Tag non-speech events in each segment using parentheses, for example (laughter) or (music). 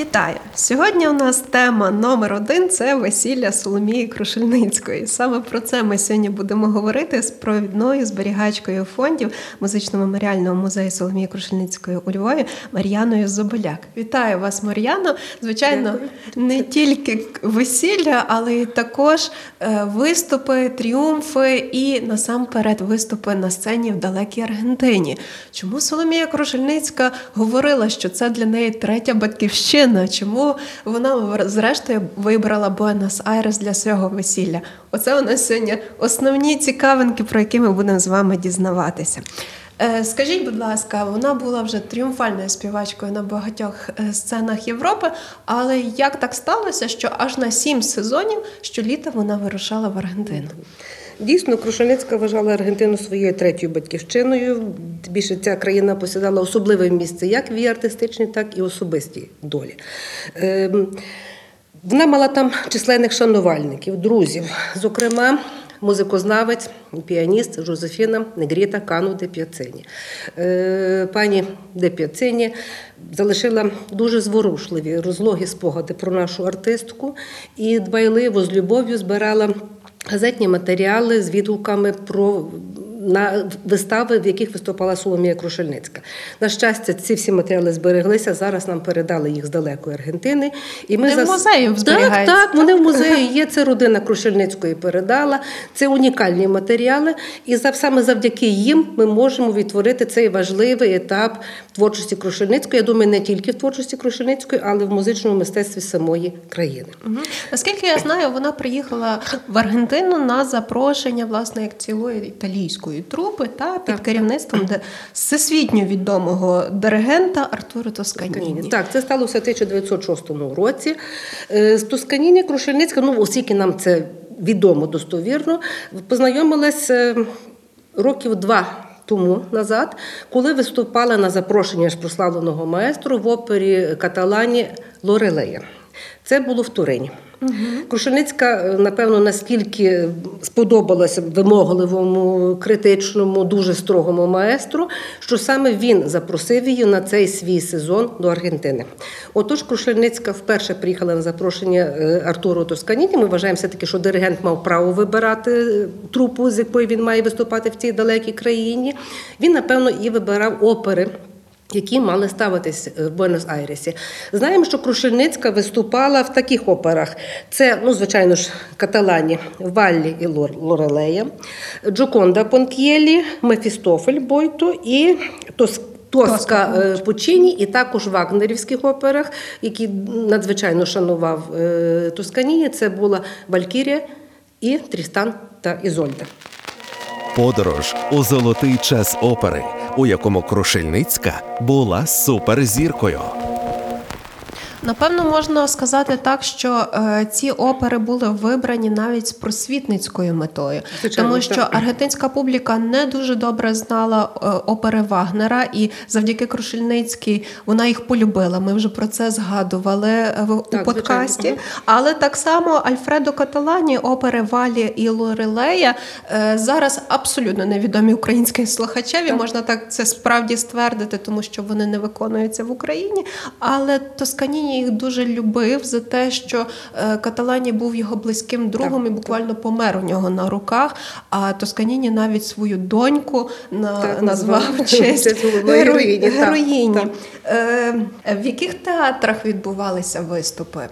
Вітаю! Сьогодні у нас тема номер один це весілля Соломії Крушельницької. Саме про це ми сьогодні будемо говорити з провідною зберігачкою фондів музично-меморіального музею Соломії Крушельницької у Львові Мар'яною Зоболяк. Вітаю вас, Мар'яно. Звичайно, не тільки весілля, але й також е, виступи, тріумфи і насамперед виступи на сцені в далекій Аргентині. Чому Соломія Крушельницька говорила, що це для неї третя батьківщина? Чому вона зрештою вибрала Буенос-Айрес для свого весілля? Оце у нас сьогодні основні цікавинки, про які ми будемо з вами дізнаватися. Е, Скажіть, будь ласка, вона була вже тріумфальною співачкою на багатьох е, сценах Європи, але як так сталося, що аж на сім сезонів щоліта вона вирушала в Аргентину? Дійсно, Крушельницька вважала Аргентину своєю третьою батьківщиною. Більше ця країна посідала особливе місце як в її артистичній, так і особистій долі. Ем, Вона мала там численних шанувальників, друзів, зокрема. Музикознавець, піаніст Жозефіна Негріта Кану де П'яцині. Е, Пані де П'яцині залишила дуже зворушливі розлогі спогади про нашу артистку і дбайливо з любов'ю збирала газетні матеріали з відгуками про на вистави, в яких виступала Соломія Крушельницька. На щастя, ці всі матеріали збереглися. Зараз нам передали їх з далекої Аргентини. І Вони в зас- музеї так, так, вони в музеї (laughs) є. Це родина Крушельницької передала. Це унікальні матеріали. І за саме завдяки їм ми можемо відтворити цей важливий етап творчості Крушельницької. Я думаю, не тільки в творчості Крушельницької, але в музичному мистецтві самої країни. Мгм. Наскільки я знаю, вона приїхала в Аргентину на запрошення власне як цілої італійської трупи та під керівництвом де всесвітньо відомого диригента Артуро Тосканіні. Так, це сталося в 1906 році. Е, З Тосканіні Крушельницька, ну оскільки нам це відомо достовірно, познайомилась е, років два. Тому назад, коли виступала на запрошення ж прославленого маестру в опері Каталані Лорелея. Це було в Турині. Угу. Крушельницька, е, напевно, наскільки сподобалася вимогливому, критичному, дуже строгому маестру, що саме він запросив її на цей свій сезон до Аргентини. Отож, Крушельницька вперше приїхала на запрошення е, Артуру Тосканіні. Ми вважаємо все-таки, що диригент мав право вибирати е, трупу, з якою він має виступати в цій далекій країні. Він, напевно, і вибирав опери які мали ставитись в Буенос-Айресі. Знаємо, що Крушельницька виступала в таких операх: це, ну, звичайно ж, Каталані, Валлі і Лор- Лорелея, Джоконда Понк'єлі, Мефістофель Бойто і Тос. Тоска е, Пучині і також в вагнерівських операх, які надзвичайно шанував е, Це була Валькірія і Трістан та Ізольда. Подорож у золотий час опери, у якому Крушельницька була суперзіркою. Напевно, можна сказати так, що е, ці опери були вибрані навіть з просвітницькою метою, Звичайно, тому що так. аргентинська публіка не дуже добре знала е, опери Вагнера, і завдяки Крушельницькій вона їх полюбила. Ми вже про це згадували е, в у подкасті. звичайно. Але так само Альфредо Каталані, опери Валі і Лорелея е, зараз абсолютно невідомі українським слухачеві. Можна так це справді ствердити, тому що вони не виконуються в Україні. Але Тосканіні їх дуже любив за те, що е, Каталані був його близьким другом і буквально помер у нього на руках. А Тосканіні навіть свою доньку на, Так, назвав в (laughs) честь героїні, так, героїні. так. Е, в яких театрах відбувалися виступи?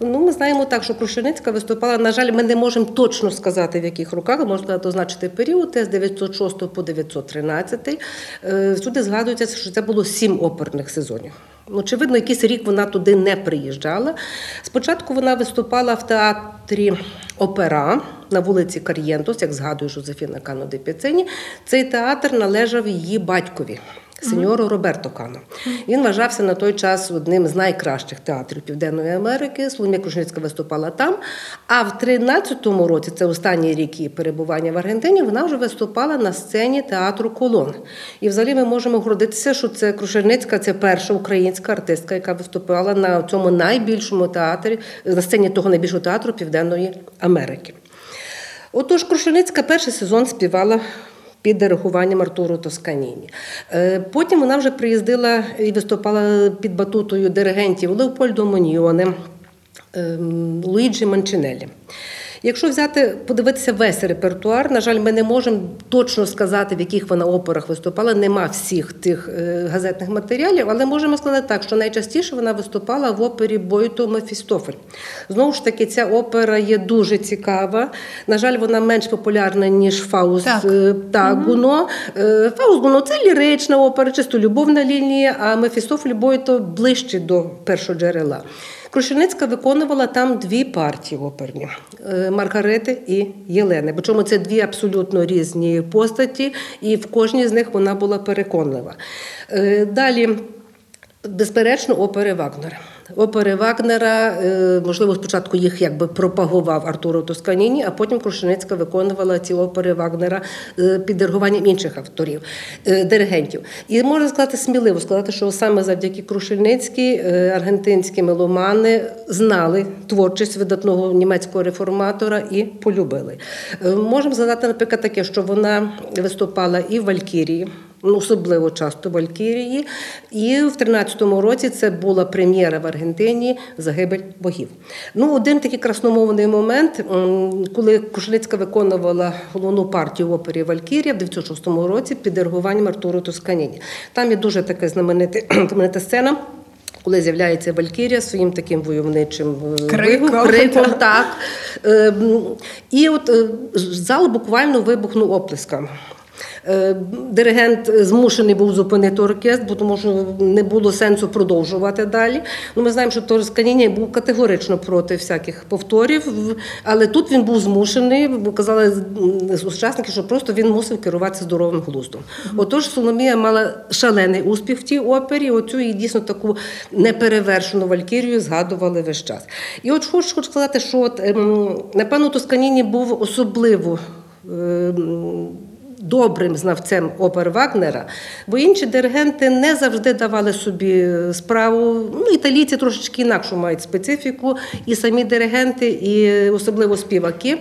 Ну, ми знаємо так, що Крушельницька виступала. На жаль, ми не можемо точно сказати, в яких роках, можна означити період, з 906 по 913. Е, Всюди згадується, що це було сім оперних сезонів. Очевидно, якийсь рік вона туди не приїжджала. Спочатку вона виступала в театрі Опера на вулиці Кар'єнтос, як згадує Жозефіна Каноди Піцині. Цей театр належав її батькові. Сеньору Роберто Кано. Він вважався на той час одним з найкращих театрів Південної Америки. Соломія Крушницька виступала там. А в 13-му році, це останній рік її перебування в Аргентині, вона вже виступала на сцені театру Колон. І взагалі ми можемо гордитися, що це Крушельницька, це перша українська артистка, яка виступала на цьому найбільшому театрі, на сцені того найбільшого театру Південної Америки. Отож, Крушельницька перший сезон співала під диригуванням Артуру Тосканіні. Е, Потім вона вже приїздила і виступала під батутою диригентів Леопольдо Моньйоне, ем, Луїджі Манчинелі. Якщо взяти, подивитися весь репертуар, на жаль, ми не можемо точно сказати, в яких вона операх виступала. Нема всіх тих е, газетних матеріалів, але можемо сказати так, що найчастіше вона виступала в опері Бойто Мефістофель. Знову ж таки, ця опера є дуже цікава. На жаль, вона менш популярна, ніж Фауст Так. е, та Гуно. Е, Фауст Гуно це лірична опера, чисто любовна лінія, а Мефістофель Бойто ближче до першого джерела. Крушельницька виконувала там дві партії оперні Маргарети Маргарити і Єлени. Причому це дві абсолютно різні постаті, і в кожній з них вона була переконлива. Е, Далі, безперечно, опери Вагнера. Опери Вагнера, е, можливо, спочатку їх якби пропагував Артуро Тосканіні, а потім Крушеницька виконувала ці опери Вагнера е, під диригуванням інших авторів, е, диригентів. І можна сказати сміливо сказати, що саме завдяки Крушельницькій аргентинські меломани знали творчість видатного німецького реформатора і полюбили. Можемо згадати, наприклад, таке, що вона виступала і в Валькірії. Ну, Особливо часто Валькірії. І в 13-му році це була прем'єра в Аргентині Загибель богів. Ну, один такий красномовний момент, коли Кушелицька виконувала головну партію в опері Валькірія в 906 році під диригуванням Артуру Тосканіні. Там є дуже така (clears throat) знаменита, сцена. Коли з'являється Валькірія своїм таким войовничим е, Криком, криком так. так. Е, І от е, зал буквально вибухнув оплесками. Е, Диригент змушений був зупинити оркестр, бо тому що не було сенсу продовжувати далі. Ну, ми знаємо, що Тосканіні був категорично проти всяких повторів, але тут він був змушений, бо казали учасники, що просто він мусив керуватися здоровим глуздом. Отож, Соломія мала шалений успіх в тій опері. Оцю її дійсно таку неперевершену валькірію згадували весь час. І от хочу, хочу сказати, що от, ем, напевно Тосканіні був особливо. Добрим знавцем опер Вагнера, бо інші диригенти не завжди давали собі справу. Ну, італійці трошечки інакшу мають специфіку, і самі диригенти, і особливо співаки.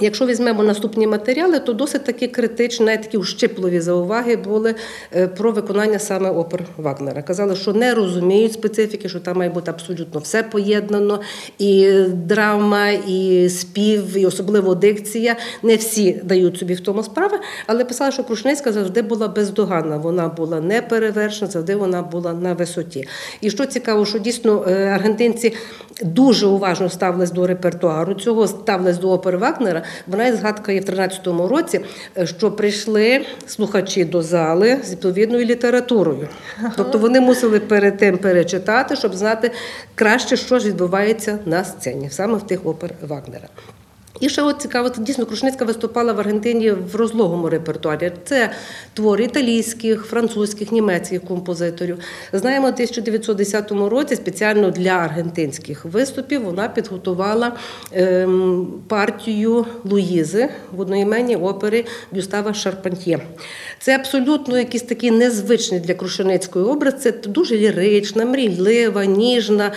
Якщо візьмемо наступні матеріали, то досить такі критичні, навіть такі ущипливі зауваги були е, про виконання саме опер Вагнера. Казали, що не розуміють специфіки, що там має бути абсолютно все поєднано, і драма, і спів, і особливо дикція. Не всі дають собі в тому справи, але писали, що Крушницька завжди була бездоганна. Вона була не перевершена, завжди вона була на висоті. І що цікаво, що дійсно е, аргентинці дуже уважно ставились до репертуару цього, ставились до опери Вагнера. Вона і згадкає в 13-му році, е, що прийшли слухачі до зали з відповідною літературою. Тобто вони мусили перед тим перечитати, щоб знати краще, що ж відбувається на сцені, саме в тих опер Вагнера. І ще от цікаво, дійсно Крушницька виступала в Аргентині в розлогому репертуарі. Це твори італійських, французьких, німецьких композиторів. Знаємо, у 1910 році спеціально для аргентинських виступів вона підготувала ем, партію Луїзи в одноіменній опери Гюстава Шарпантьє. Це абсолютно якийсь такий незвичний для Крушеницької образ. Це дуже лірична, мрійлива, ніжна.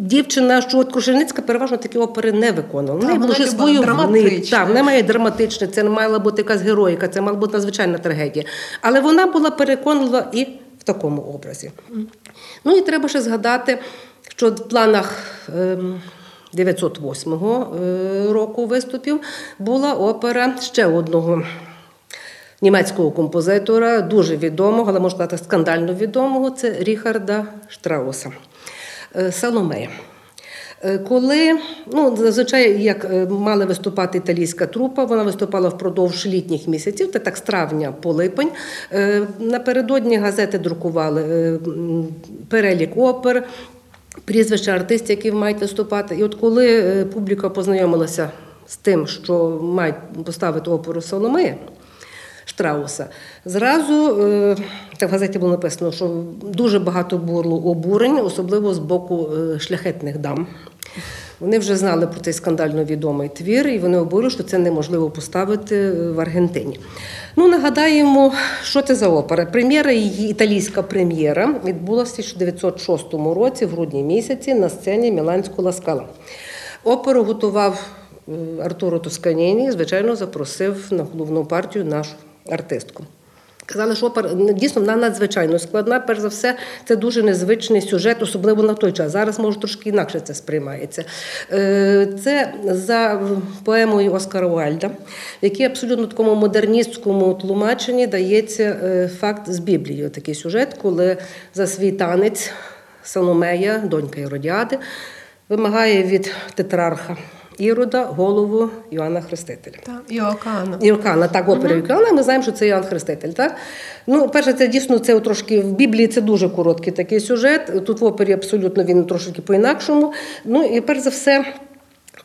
Дівчина, що от Крушельницька переважно такі опери не виконувала. Неї вона бойове. драматична. Так, вона має драматичне, це не мала бути якась героїка, це мала бути надзвичайна трагедія. Але вона була переконлива і в такому образі. Ну і треба ще згадати, що в планах. ем, 908 е, року виступів була опера ще одного німецького композитора, дуже відомого, але можна сказати, скандально відомого це Ріхарда Штрауса. Е, Саломея. Е, Коли ну зазвичай як е, мала виступати італійська трупа, вона виступала впродовж літніх місяців, це так з травня по липень. Напередодні газети друкували перелік опер, прізвища артистів, які мають виступати. І от коли публіка познайомилася з тим, що мають поставити оперу Соломея, Штрауса. Зразу е, в газеті було написано, що дуже багато було обурень, особливо з боку е, шляхетних дам. Вони вже знали про цей скандально відомий твір, і вони обурили, що це неможливо поставити е, в Аргентині. Ну, нагадаємо, що це за опера. Прем'єра, її італійська прем'єра відбулася в 1906 році, в грудні місяці, на сцені Міланського Ласкала. Оперу готував Артуро Тосканіні, звичайно, запросив на головну партію нашу артистку. Казали, що опера ну, дійсно вона надзвичайно складна. Перш за все, це дуже незвичний сюжет, особливо на той час. Зараз може трошки інакше це сприймається. Е, Це за поемою Оскара Уальда, в якій абсолютно такому модерністському тлумаченні дається е, факт з Біблії. Такий сюжет, коли за свій танець Соломея, донька Іродіади, вимагає від тетрарха Ірода голову Йоанна Хрестителя. Так, Йоакана. Іокана, так, опера Іокана, ми знаємо, що це Йоанн Хреститель. Так? Ну, перше, це дійсно це трошки в Біблії це дуже короткий такий сюжет. Тут в опері абсолютно він трошки по-інакшому. Ну і перш за все.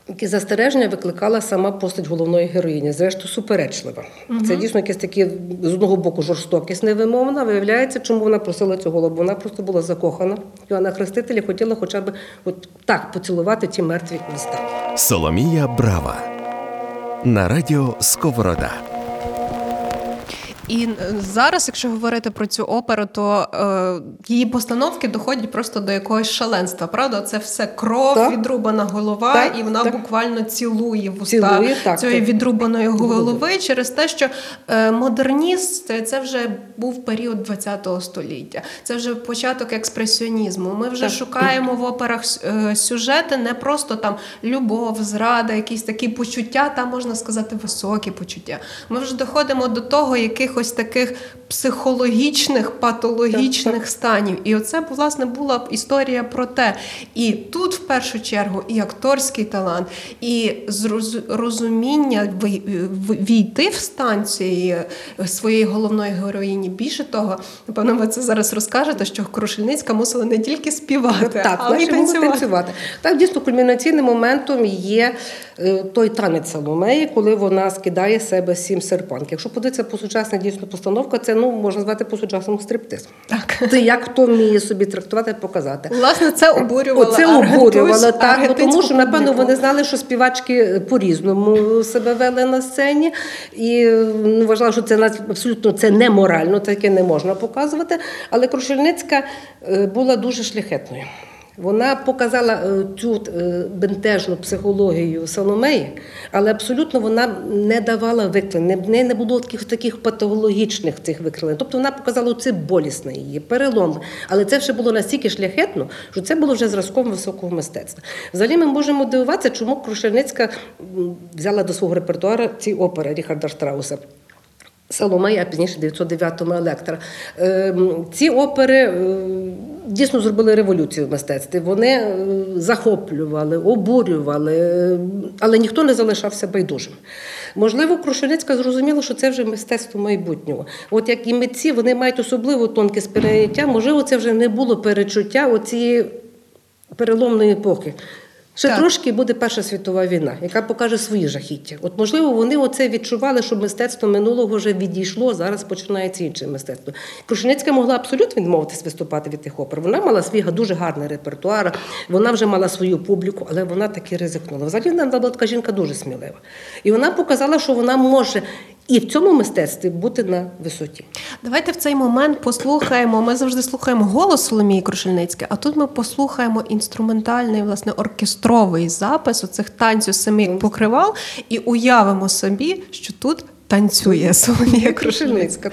Які застереження викликала сама постать головної героїні, зрештою суперечлива. Це дійсно якесь таке з одного боку жорстокість невимовна. Виявляється, чому вона просила цього голову. Вона просто була закохана. Йоанна Хрестителя хотіла хоча б от так поцілувати ті мертві міста. Соломія Брава на радіо Сковорода. І е, зараз, якщо говорити про цю оперу, то е, її постановки доходять просто до якогось шаленства. Правда, це все кров, Так. відрубана голова, Так, і вона так. буквально цілує вуста цієї відрубаної голови через те, що е, модерніст це- вже був період ХХ століття. Це вже початок експресіонізму. Ми вже Так. шукаємо в операх е, сюжети не просто там любов, зрада, якісь такі почуття, там можна сказати високі почуття. Ми вже доходимо до того, якихось таких психологічних, патологічних Так, станів. І оце власне була б історія про те. І тут, в першу чергу, і акторський талант, і розуміння війти в стан цієї е, своєї головної героїні. Більше того, напевно, ви це зараз розкажете, що Крушельницька мусила не тільки співати, Так, але й танцювати. танцювати. Так, дійсно, кульмінаційним моментом є е, той танець Соломеї, коли вона скидає з себе сім серпанки. Якщо подивитися по сучасна дійсно постановка, це ну можна звати по сучасному стриптиз. Так. Це як хто вміє собі трактувати, показати. Власне, це обурювало аргентусь- обурювало так, бо тому що напевно вони знали, що співачки по-різному себе вели на сцені, і ну, вважали, що це абсолютно це неморально, таке не можна показувати. Але Крушельницька е, була дуже шляхетною. Вона показала е, цю е, бентежну психологію Соломеї, але абсолютно вона не давала виклин, не, не- не було таких, таких патологічних цих викривлень. Тобто вона показала це болісне її, перелом. Але це вже було настільки шляхетно, що це було вже зразком високого мистецтва. Взагалі ми можемо дивуватися, чому Крушельницька взяла до свого репертуару ці опери Ріхарда Штрауса. Соломея, а пізніше 909-му Електра. Ем, Ці опери е, дійсно зробили революцію в мистецтві. Вони е, захоплювали, обурювали, е, але ніхто не залишався байдужим. Можливо, Крушельницька зрозуміла, що це вже мистецтво майбутнього. От як і митці, вони мають особливо тонке сприйняття, можливо, це вже не було перечуття оцієї переломної епохи. Ще Так. трошки буде Перша світова війна, яка покаже свої жахіття. От можливо, вони оце відчували, що мистецтво минулого вже відійшло. Зараз починається інше мистецтво. Крушеницька могла абсолютно відмовитись виступати від тих опер. Вона мала свій дуже гарний репертуар, вона вже мала свою публіку, але вона таки ризикнула. Взагалі вона була така жінка дуже смілива. І вона показала, що вона може і в цьому мистецтві бути на висоті. Давайте в цей момент послухаємо. Ми завжди слухаємо голос Соломії Крушельницької, а тут ми послухаємо інструментальний, власне, оркестровий запис оцих танцю семи покривал і уявимо собі, що тут танцює Соломія Крушельницька.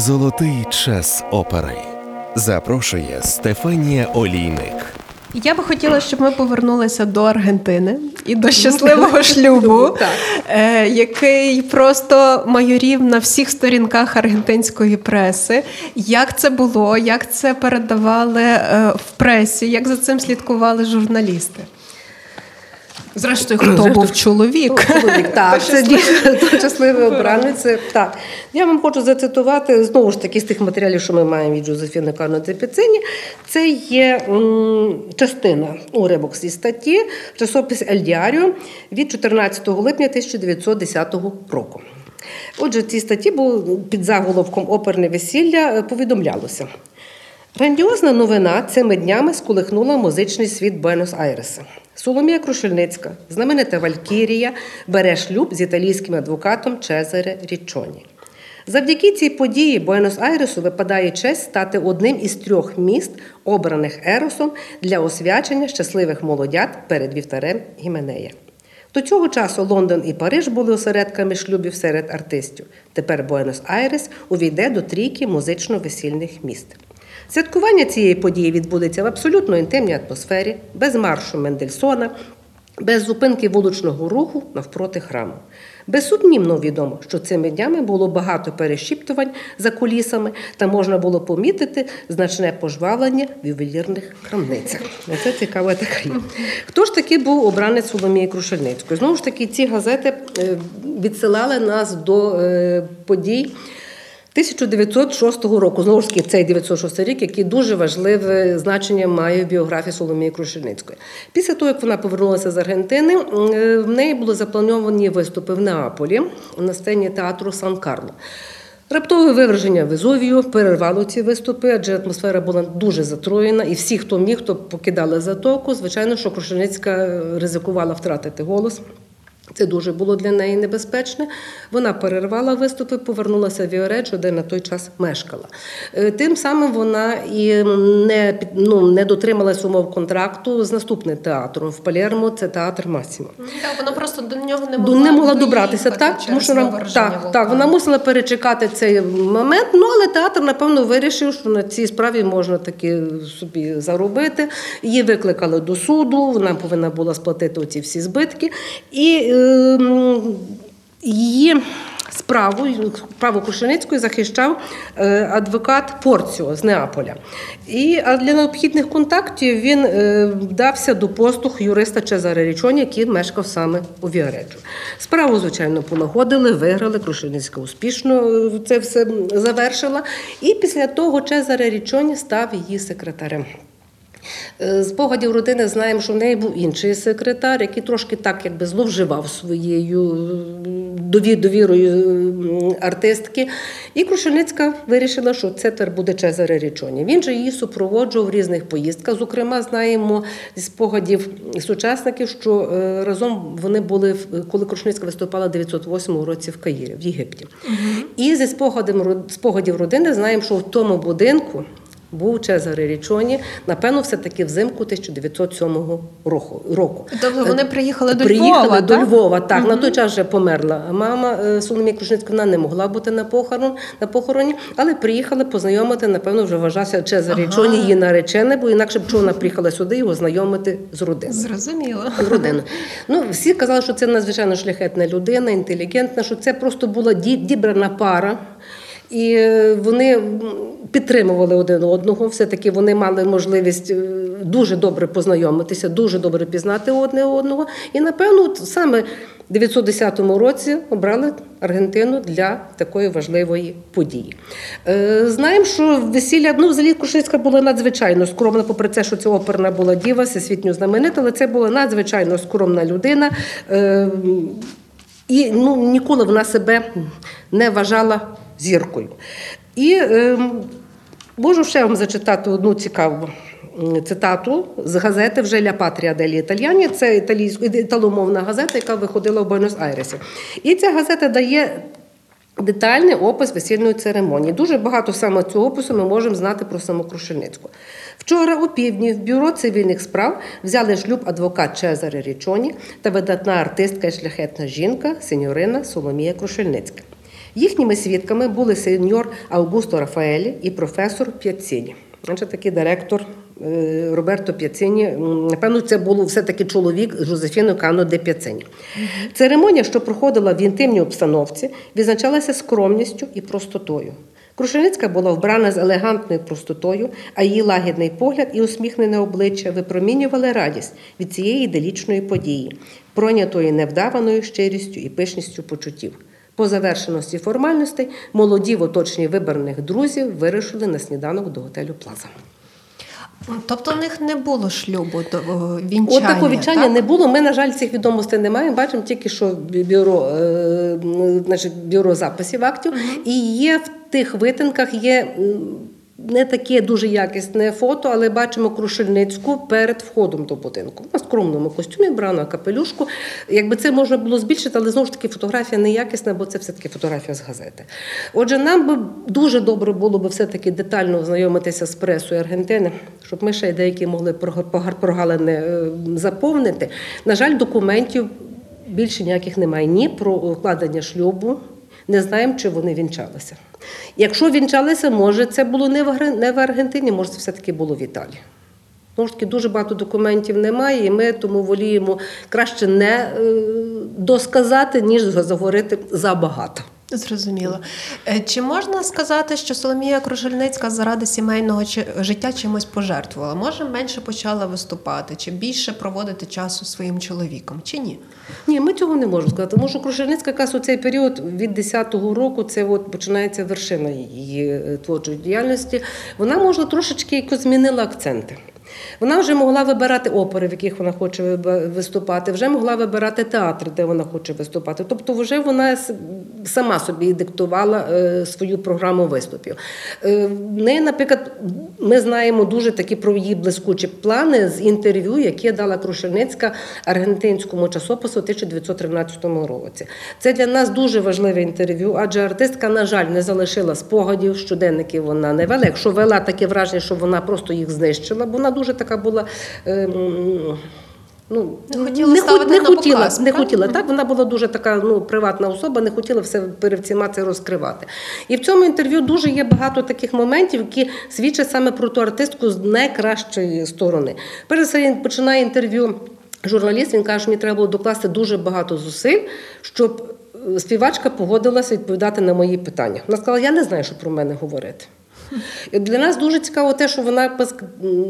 Золотий час опери. Запрошує Стефанія Олійник. Я би хотіла, щоб ми повернулися до Аргентини і до щасливого (laughs) шлюбу, е, який просто майорів на всіх сторінках аргентинської преси. Як це було, як це передавали е, в пресі, як за цим слідкували журналісти? Зрештою, (clears throat) хто був чоловік? Чоловік, (laughs) так, це дійсно щасливий обранець. Так. Я вам хочу зацитувати знову ж таки з тих матеріалів, що ми маємо від Жозефіни Карно Цепіцині. Це є м, частина уривок зі статті часопис Ель Діаріо від 14 липня 1910 року. Отже, в цій статті був під заголовком Оперне весілля повідомлялося. Грандіозна новина цими днями сколихнула музичний світ Буенос-Айреса. Соломія Крушельницька, знаменита Валькірія, бере шлюб з італійським адвокатом Чезаре Річоні. Завдяки цій події Буенос-Айресу випадає честь стати одним із трьох міст, обраних Еросом для освячення щасливих молодят перед вівтарем Гіменея. До цього часу Лондон і Париж були осередками шлюбів серед артистів. Тепер Буенос-Айрес увійде до трійки музично-весільних міст. Святкування цієї події відбудеться в абсолютно інтимній атмосфері, без маршу Мендельсона, без зупинки вуличного руху навпроти храму. Безсумнівно відомо, що цими днями було багато перешіптувань за кулісами, та можна було помітити значне пожвавлення в ювелірних крамницях. Це цікава така. Хто ж таки був обранець Соломії Крушельницької? Знову ж таки, ці газети е, відсилали нас до е, подій. 1906 року, знову ж таки, цей 906 рік, який дуже важливе значення має в біографії Соломії Крушельницької. Після того, як вона повернулася з Аргентини, е, в неї були заплановані виступи в Неаполі на сцені театру Сан-Карло. Раптове виверження Везувію перервало ці виступи, адже атмосфера була дуже затроєна, і всі, хто міг, хто покидали затоку, звичайно, що Крушельницька ризикувала втратити голос. Це дуже було для неї небезпечне. Вона перервала виступи, повернулася в Віореджо, де на той час мешкала. Е, Тим самим вона і не, ну, не дотрималась умов контракту з наступним театром в Палермо, це театр Масімо. Так, вона просто до нього не могла, не могла добратися, так? Тому що вона, так, так, вона мусила перечекати цей момент. Ну але театр, напевно, вирішив, що на цій справі можна таки собі заробити. Її викликали до суду, вона повинна була сплатити оці всі збитки. І ем, її справу, справу Крушеницької захищав е, адвокат Порціо з Неаполя. І а для необхідних контактів він е, вдався до послуг юриста Чезаре Річоні, який мешкав саме у Віареджо. Справу, звичайно, полагодили, виграли. Крушеницька успішно е, це все завершила. І після того Чезаре Річоні став її секретарем. Е, З погадів родини знаємо, що в неї був інший секретар, який трошки так якби зловживав своєю довірою артистки. І Крушельницька вирішила, що це тепер буде Чезаре Річоні. Він же її супроводжував в різних поїздках. Зокрема, знаємо з спогадів сучасників, що е, разом вони були, коли Крушельницька виступала в 908 році в Каїрі, в Єгипті. І зі спогадом, спогадів родини знаємо, що в тому будинку був Чезаре Річоні, напевно, все-таки взимку 1907 року. року. Тобто вони приїхали до Приїхали Львова, до? Львова. Так, на той час вже померла мама е, Соломії Крушницької, вона не могла бути на похорон, на похороні, але приїхали познайомити, напевно, вже вважався Чезаре Річоні, її наречене, бо інакше б чого вона приїхала сюди його знайомити з родиною. Зрозуміло. З родиною. Ну, всі казали, що це надзвичайно шляхетна людина, інтелігентна, що це просто була ді- дібрана пара. І е, вони підтримували один одного. Все-таки вони мали можливість е, дуже добре познайомитися, дуже добре пізнати одне одного. І, напевно, саме в 910 році обрали Аргентину для такої важливої події. Е, Знаємо, що весілля, ну, взагалі Кушицька була надзвичайно скромна, попри те, що це оперна була діва, всесвітньо знаменита, але це була надзвичайно скромна людина. І ну, ніколи вона себе не вважала зіркою. І е, можу ще вам зачитати одну цікаву цитату з газети вже Ля Патрія делі Італіані. Це італомовна газета, яка виходила в Буенос-Айресі. І ця газета дає. Детальний опис весільної церемонії. Дуже багато саме цього опису ми можемо знати про саму Крушельницьку. Вчора у півдні в бюро цивільних справ взяли шлюб адвокат Чезаре Річоні та видатна артистка і шляхетна жінка, сеньорина Соломія Крушельницька. Їхніми свідками були сеньор Аугусто Рафаелі і професор П'яціні. Значить, такий директор е, Роберто П'яціні. Напевно, це був все-таки чоловік Жозефіно Кано де П'яціні. Церемонія, що проходила в інтимній обстановці, відзначалася скромністю і простотою. Крушеницька була вбрана з елегантною простотою, а її лагідний погляд і усміхнене обличчя випромінювали радість від цієї іделічної події, пройнятої невдаваною щирістю і пишністю почуттів. По завершеності формальностей молоді в оточенні виборних друзів вирушили на сніданок до готелю Плаза. Тобто в них не було шлюбу до вінчання. От такого вінчання так? не було. Ми, на жаль, цих відомостей не маємо. Бачимо тільки, що бюро, е, значить, бюро записів актів. І є в тих витинках є. Не таке дуже якісне фото, але бачимо Крушельницьку перед входом до будинку. На скромному костюмі, брана капелюшку. Якби це можна було збільшити, але знову ж таки фотографія неякісна, бо це все-таки фотографія з газети. Отже, нам би дуже добре було б все-таки детально ознайомитися з пресою Аргентини, щоб ми ще й деякі могли прога- прогалини е, заповнити. На жаль, документів більше ніяких немає ні про укладення шлюбу. Не знаємо, чи вони вінчалися. Якщо вінчалися, може це було не в Аргентині, може це все-таки було в Італії. Тому ж таки, дуже багато документів немає, і ми тому воліємо краще не е, досказати, ніж заговорити забагато. Зрозуміло. Е, Чи можна сказати, що Соломія Крушельницька заради сімейного життя чимось пожертвувала? Може, менше почала виступати, чи більше проводити часу своїм чоловіком, чи ні? Ні, ми цього не можемо сказати. Тому що Крушельницька якраз у цей період від 10-го року це от починається вершина її е, творчої діяльності. Вона, може, трошечки якось змінила акценти. Вона вже могла вибирати опери, в яких вона хоче виступати, вже могла вибирати театри, де вона хоче виступати. Тобто, вже вона сама собі диктувала е, свою програму виступів. Е, В неї, наприклад, ми знаємо дуже такі про її блискучі плани з інтерв'ю, яке дала Крушельницька аргентинському часопису у 1913 році. Це для нас дуже важливе інтерв'ю, адже артистка, на жаль, не залишила спогадів, щоденників вона не вела. Якщо вела таке враження, що вона просто їх знищила, бо вона дуже така була. е, Ну, Не хотіла ставити не на хотіла, показ, не хотіла. Так, вона була дуже така ну, приватна особа, не хотіла все перед всіма це розкривати. І в цьому інтерв'ю дуже є багато таких моментів, які свідчать саме про ту артистку з найкращої сторони. Перш за все, він починає інтерв'ю. Журналіст він каже, що мені треба було докласти дуже багато зусиль, щоб е, співачка погодилася відповідати на мої питання. Вона сказала, я не знаю, що про мене говорити. І Для нас дуже цікаво те, що вона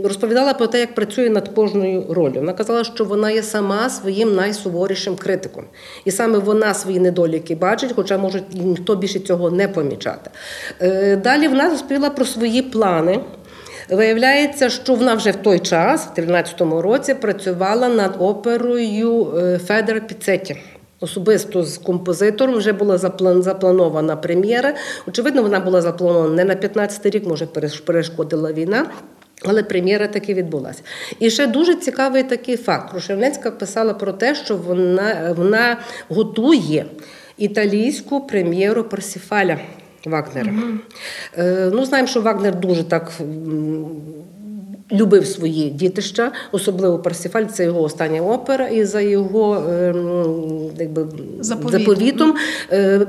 розповідала про те, як працює над кожною ролью. Вона казала, що вона є сама своїм найсуворішим критиком. І саме вона свої недоліки бачить, хоча може ніхто більше цього не помічати. Е, Далі вона розповіла про свої плани. Виявляється, що вона вже в той час, в 13-му році, працювала над оперою е, Федера Піцетті. Особисто з композитором вже була заплан- запланована прем'єра. Очевидно, вона була запланована не на 15-й рік, може, перешкодила війна. Але прем'єра таки відбулася. І ще дуже цікавий такий факт. Крушевницька писала про те, що вона, вона готує італійську прем'єру Парсіфаля Вагнера. Е, ну, знаємо, що Вагнер дуже так. Любив свої дітища, особливо Парсіфаль, це його остання опера, і за його ем, якби, Заповітом. заповітом е,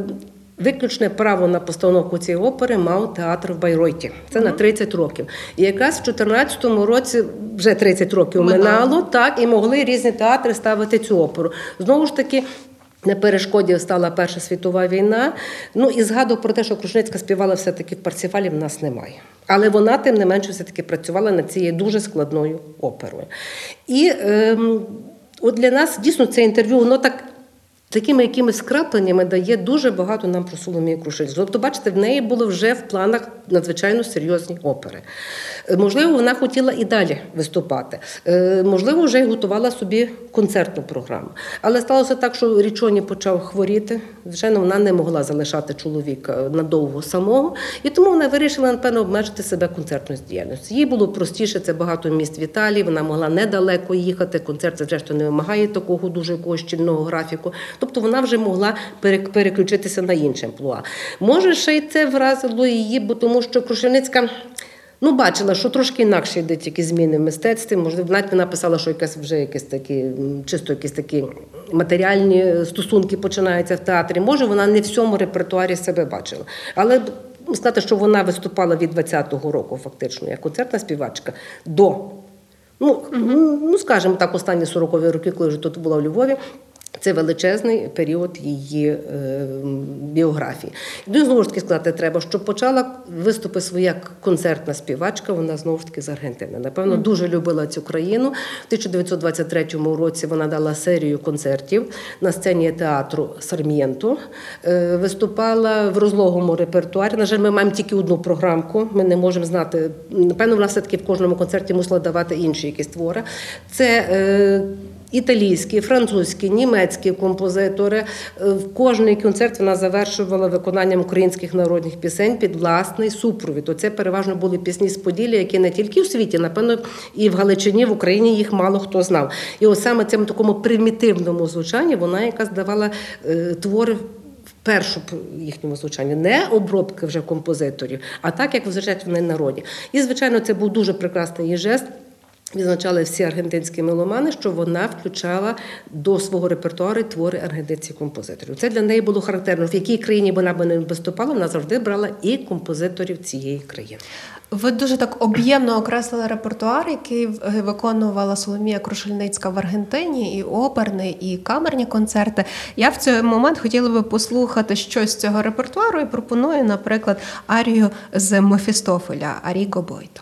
виключне право на постановку цієї опери мав театр в Байройті. Це на 30 років. І якраз в 2014 році вже 30 років Минало. минало, так, і могли різні театри ставити цю оперу. Знову ж таки. На перешкоді стала Перша світова війна. Ну і згадок про те, що Крушницька співала все-таки в Парсіфалі, в нас немає. Але вона, тим не менше, все-таки працювала над цією дуже складною оперою. І ем, от для нас дійсно це інтерв'ю, воно так. Такими якимись скрапленнями дає дуже багато нам про Соломію Крушельницьку. Тобто, бачите, в неї були вже в планах надзвичайно серйозні опери. Е, Можливо, вона хотіла і далі виступати. Е, Можливо, вже й готувала собі концертну програму. Але сталося так, що Річоні почав хворіти. Звичайно, вона не могла залишати чоловіка надовго самого, і тому вона вирішила, напевно, обмежити себе концертною діяльністю. Їй було простіше, це багато міст в Італії, вона могла недалеко їхати. Концерт, це, зрештою, не вимагає такого дуже якогось щільного графіку. Тобто вона вже могла переключитися на інше амплуа. Може, ще й це вразило її, бо тому що Крушельницька. Ну, бачила, що трошки інакше йдуть якісь зміни в мистецтві. Можливо, навіть вона писала, що якась вже якісь такі, чисто якісь такі матеріальні стосунки починаються в театрі. Може, вона не в всьому репертуарі себе бачила. Але сказати, що вона виступала від 20-го року, фактично, як концертна співачка, до Ну, ну скажімо так, останні 40-ві роки, коли вже тут була в Львові. Це величезний період її е, біографії. Ну, знову ж таки сказати треба, що почала виступи свої як концертна співачка, вона знову ж таки з Аргентини. Напевно, дуже любила цю країну. В 1923 році вона дала серію концертів на сцені театру Сарм'єнто. Е, виступала в розлогому репертуарі. На жаль, ми маємо тільки одну програмку. Ми не можемо знати. Напевно, вона все-таки в кожному концерті мусила давати інші якісь твори. Це е, Італійські, французькі, німецькі композитори. Е, В кожний концерт вона завершувала виконанням українських народних пісень під власний супровід. Оце переважно були пісні з Поділля, які не тільки у світі, напевно, і в Галичині, в Україні їх мало хто знав. І ось саме цьому такому примітивному звучанні вона якраз давала е, твори. В першу їхньому звучанні не обробки вже композиторів, а так як звучать вони народі. І звичайно, це був дуже прекрасний її жест. Відзначали всі аргентинські меломани, що вона включала до свого репертуару твори аргентинських композиторів. Це для неї було характерно. В якій країні вона б не виступала, вона завжди брала і композиторів цієї країни. Ви дуже так об'ємно окреслили репертуар, який виконувала Соломія Крушельницька в Аргентині, і оперні, і камерні концерти. Я в цей момент хотіла би послухати щось з цього репертуару і пропоную, наприклад, арію з Мефістофеля Аріго Бойто.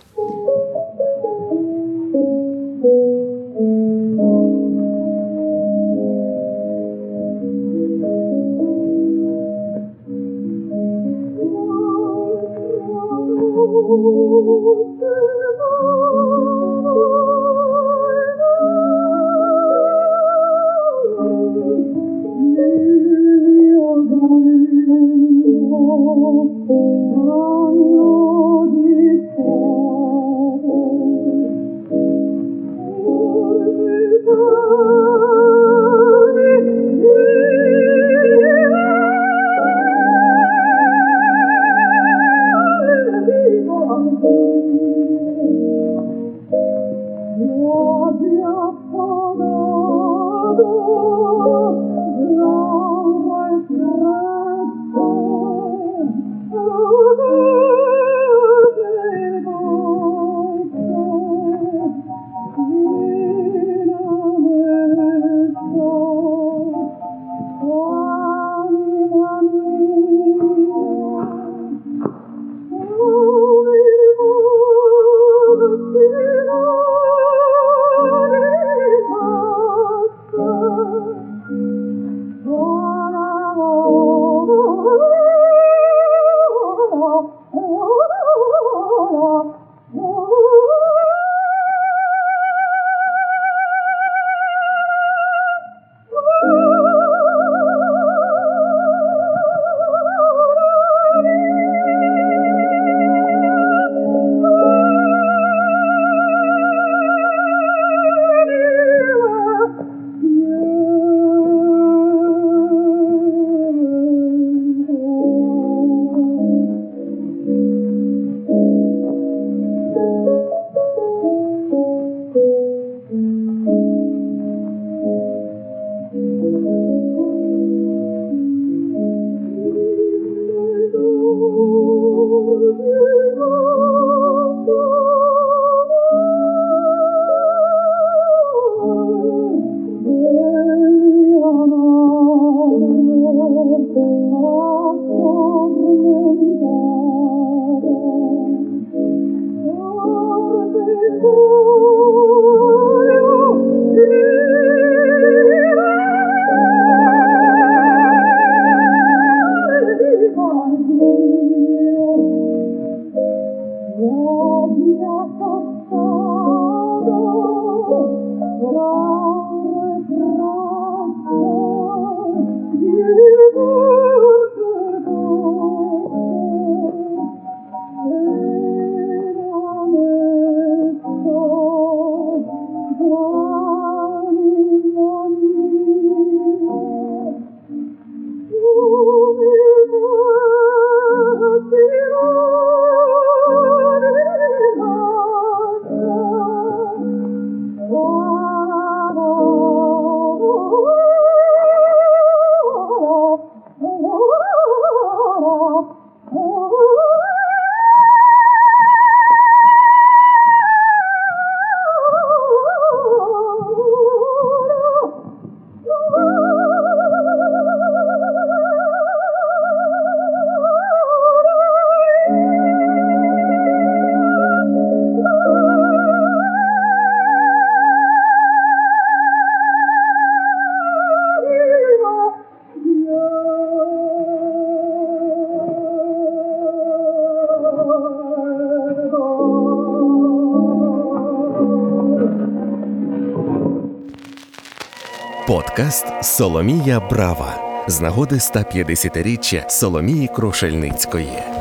Подкаст Соломія Брава з нагоди 150-річчя Соломії Крушельницької.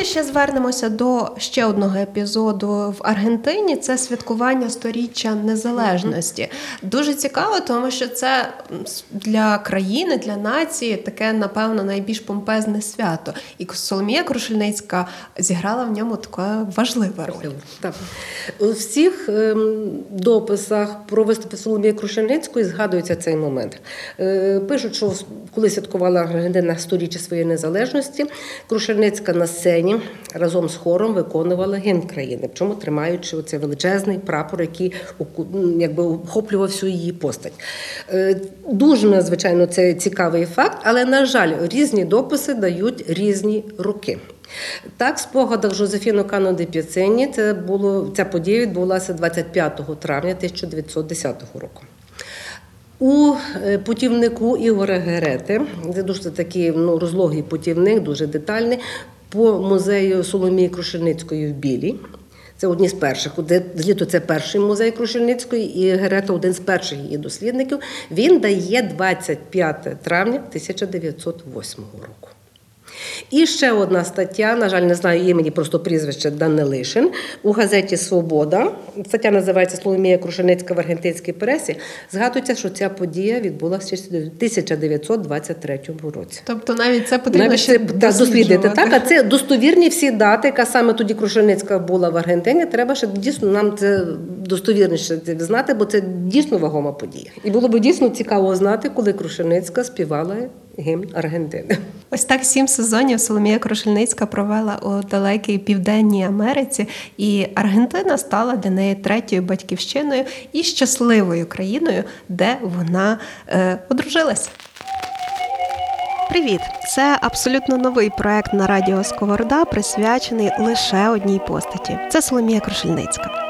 Давайте ще звернемося до ще одного епізоду в Аргентині. Це святкування сторіччя незалежності. Дуже цікаво, тому що це для країни, для нації таке, напевно, найбільш помпезне свято. І Соломія Крушельницька зіграла в ньому таке важливе роль. Так. У всіх ем, дописах про виступи Соломії Крушельницької згадується цей момент. Е, пишуть, що коли святкувала Аргентина сторіччя своєї незалежності, Крушельницька на сцені разом з хором виконувала гімн країни, причому тримаючи оцей величезний прапор, який якби охоплював всю її постать. Е, Дуже надзвичайно це цікавий факт, але, на жаль, різні дописи дають різні роки. Так, в спогадах Жозефіно Кано де Піцині це було ця подія відбулася 25 травня 1910 року. У е, путівнику Ігоря Герети, це дуже такий ну, розлогий путівник, дуже детальний, по музею Соломії Крушельницької в Білій. Це одні з перших. Зліто це перший музей Крушельницької, і Герета один з перших її дослідників. Він дає 25 травня 1908 року. І ще одна стаття, на жаль, не знаю імені, просто прізвище Данилишин у газеті Свобода. Стаття називається Соломія Крушеницька в аргентинській пресі. Згадується, що ця подія відбулася в 1923 році. Тобто навіть це потрібно Навіть ще це та, дослідити. Так, а це достовірні всі дати, яка саме тоді Крушельницька була в Аргентині. Треба ще дійсно нам це достовірніше це знати, бо це дійсно вагома подія. І було б дійсно цікаво знати, коли Крушельницька співала гімн Аргентини. Ось так сім сезонів Соломія Крушельницька провела у далекій південній Америці, і Аргентина стала для неї третьою батьківщиною і щасливою країною, де вона е, одружилась. Привіт! Це абсолютно новий проект на радіо Сковорода, присвячений лише одній постаті. Це Соломія Крушельницька.